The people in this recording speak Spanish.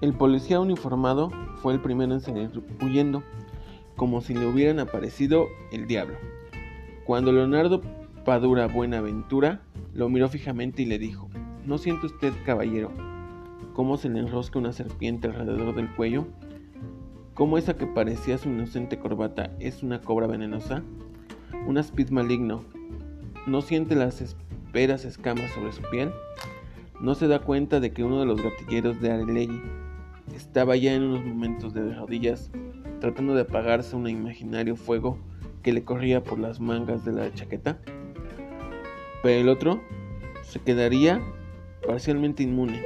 El policía uniformado fue el primero en salir huyendo, como si le hubieran aparecido el diablo. Cuando Leonardo Padura Buenaventura lo miró fijamente y le dijo, ¿no siente usted, caballero, cómo se le enrosca una serpiente alrededor del cuello? ¿Cómo esa que parecía su inocente corbata es una cobra venenosa? Un aspid maligno. ¿No siente las esperas escamas sobre su piel? ¿No se da cuenta de que uno de los gatilleros de Areley estaba ya en unos momentos de rodillas, tratando de apagarse un imaginario fuego que le corría por las mangas de la chaqueta. Pero el otro se quedaría parcialmente inmune.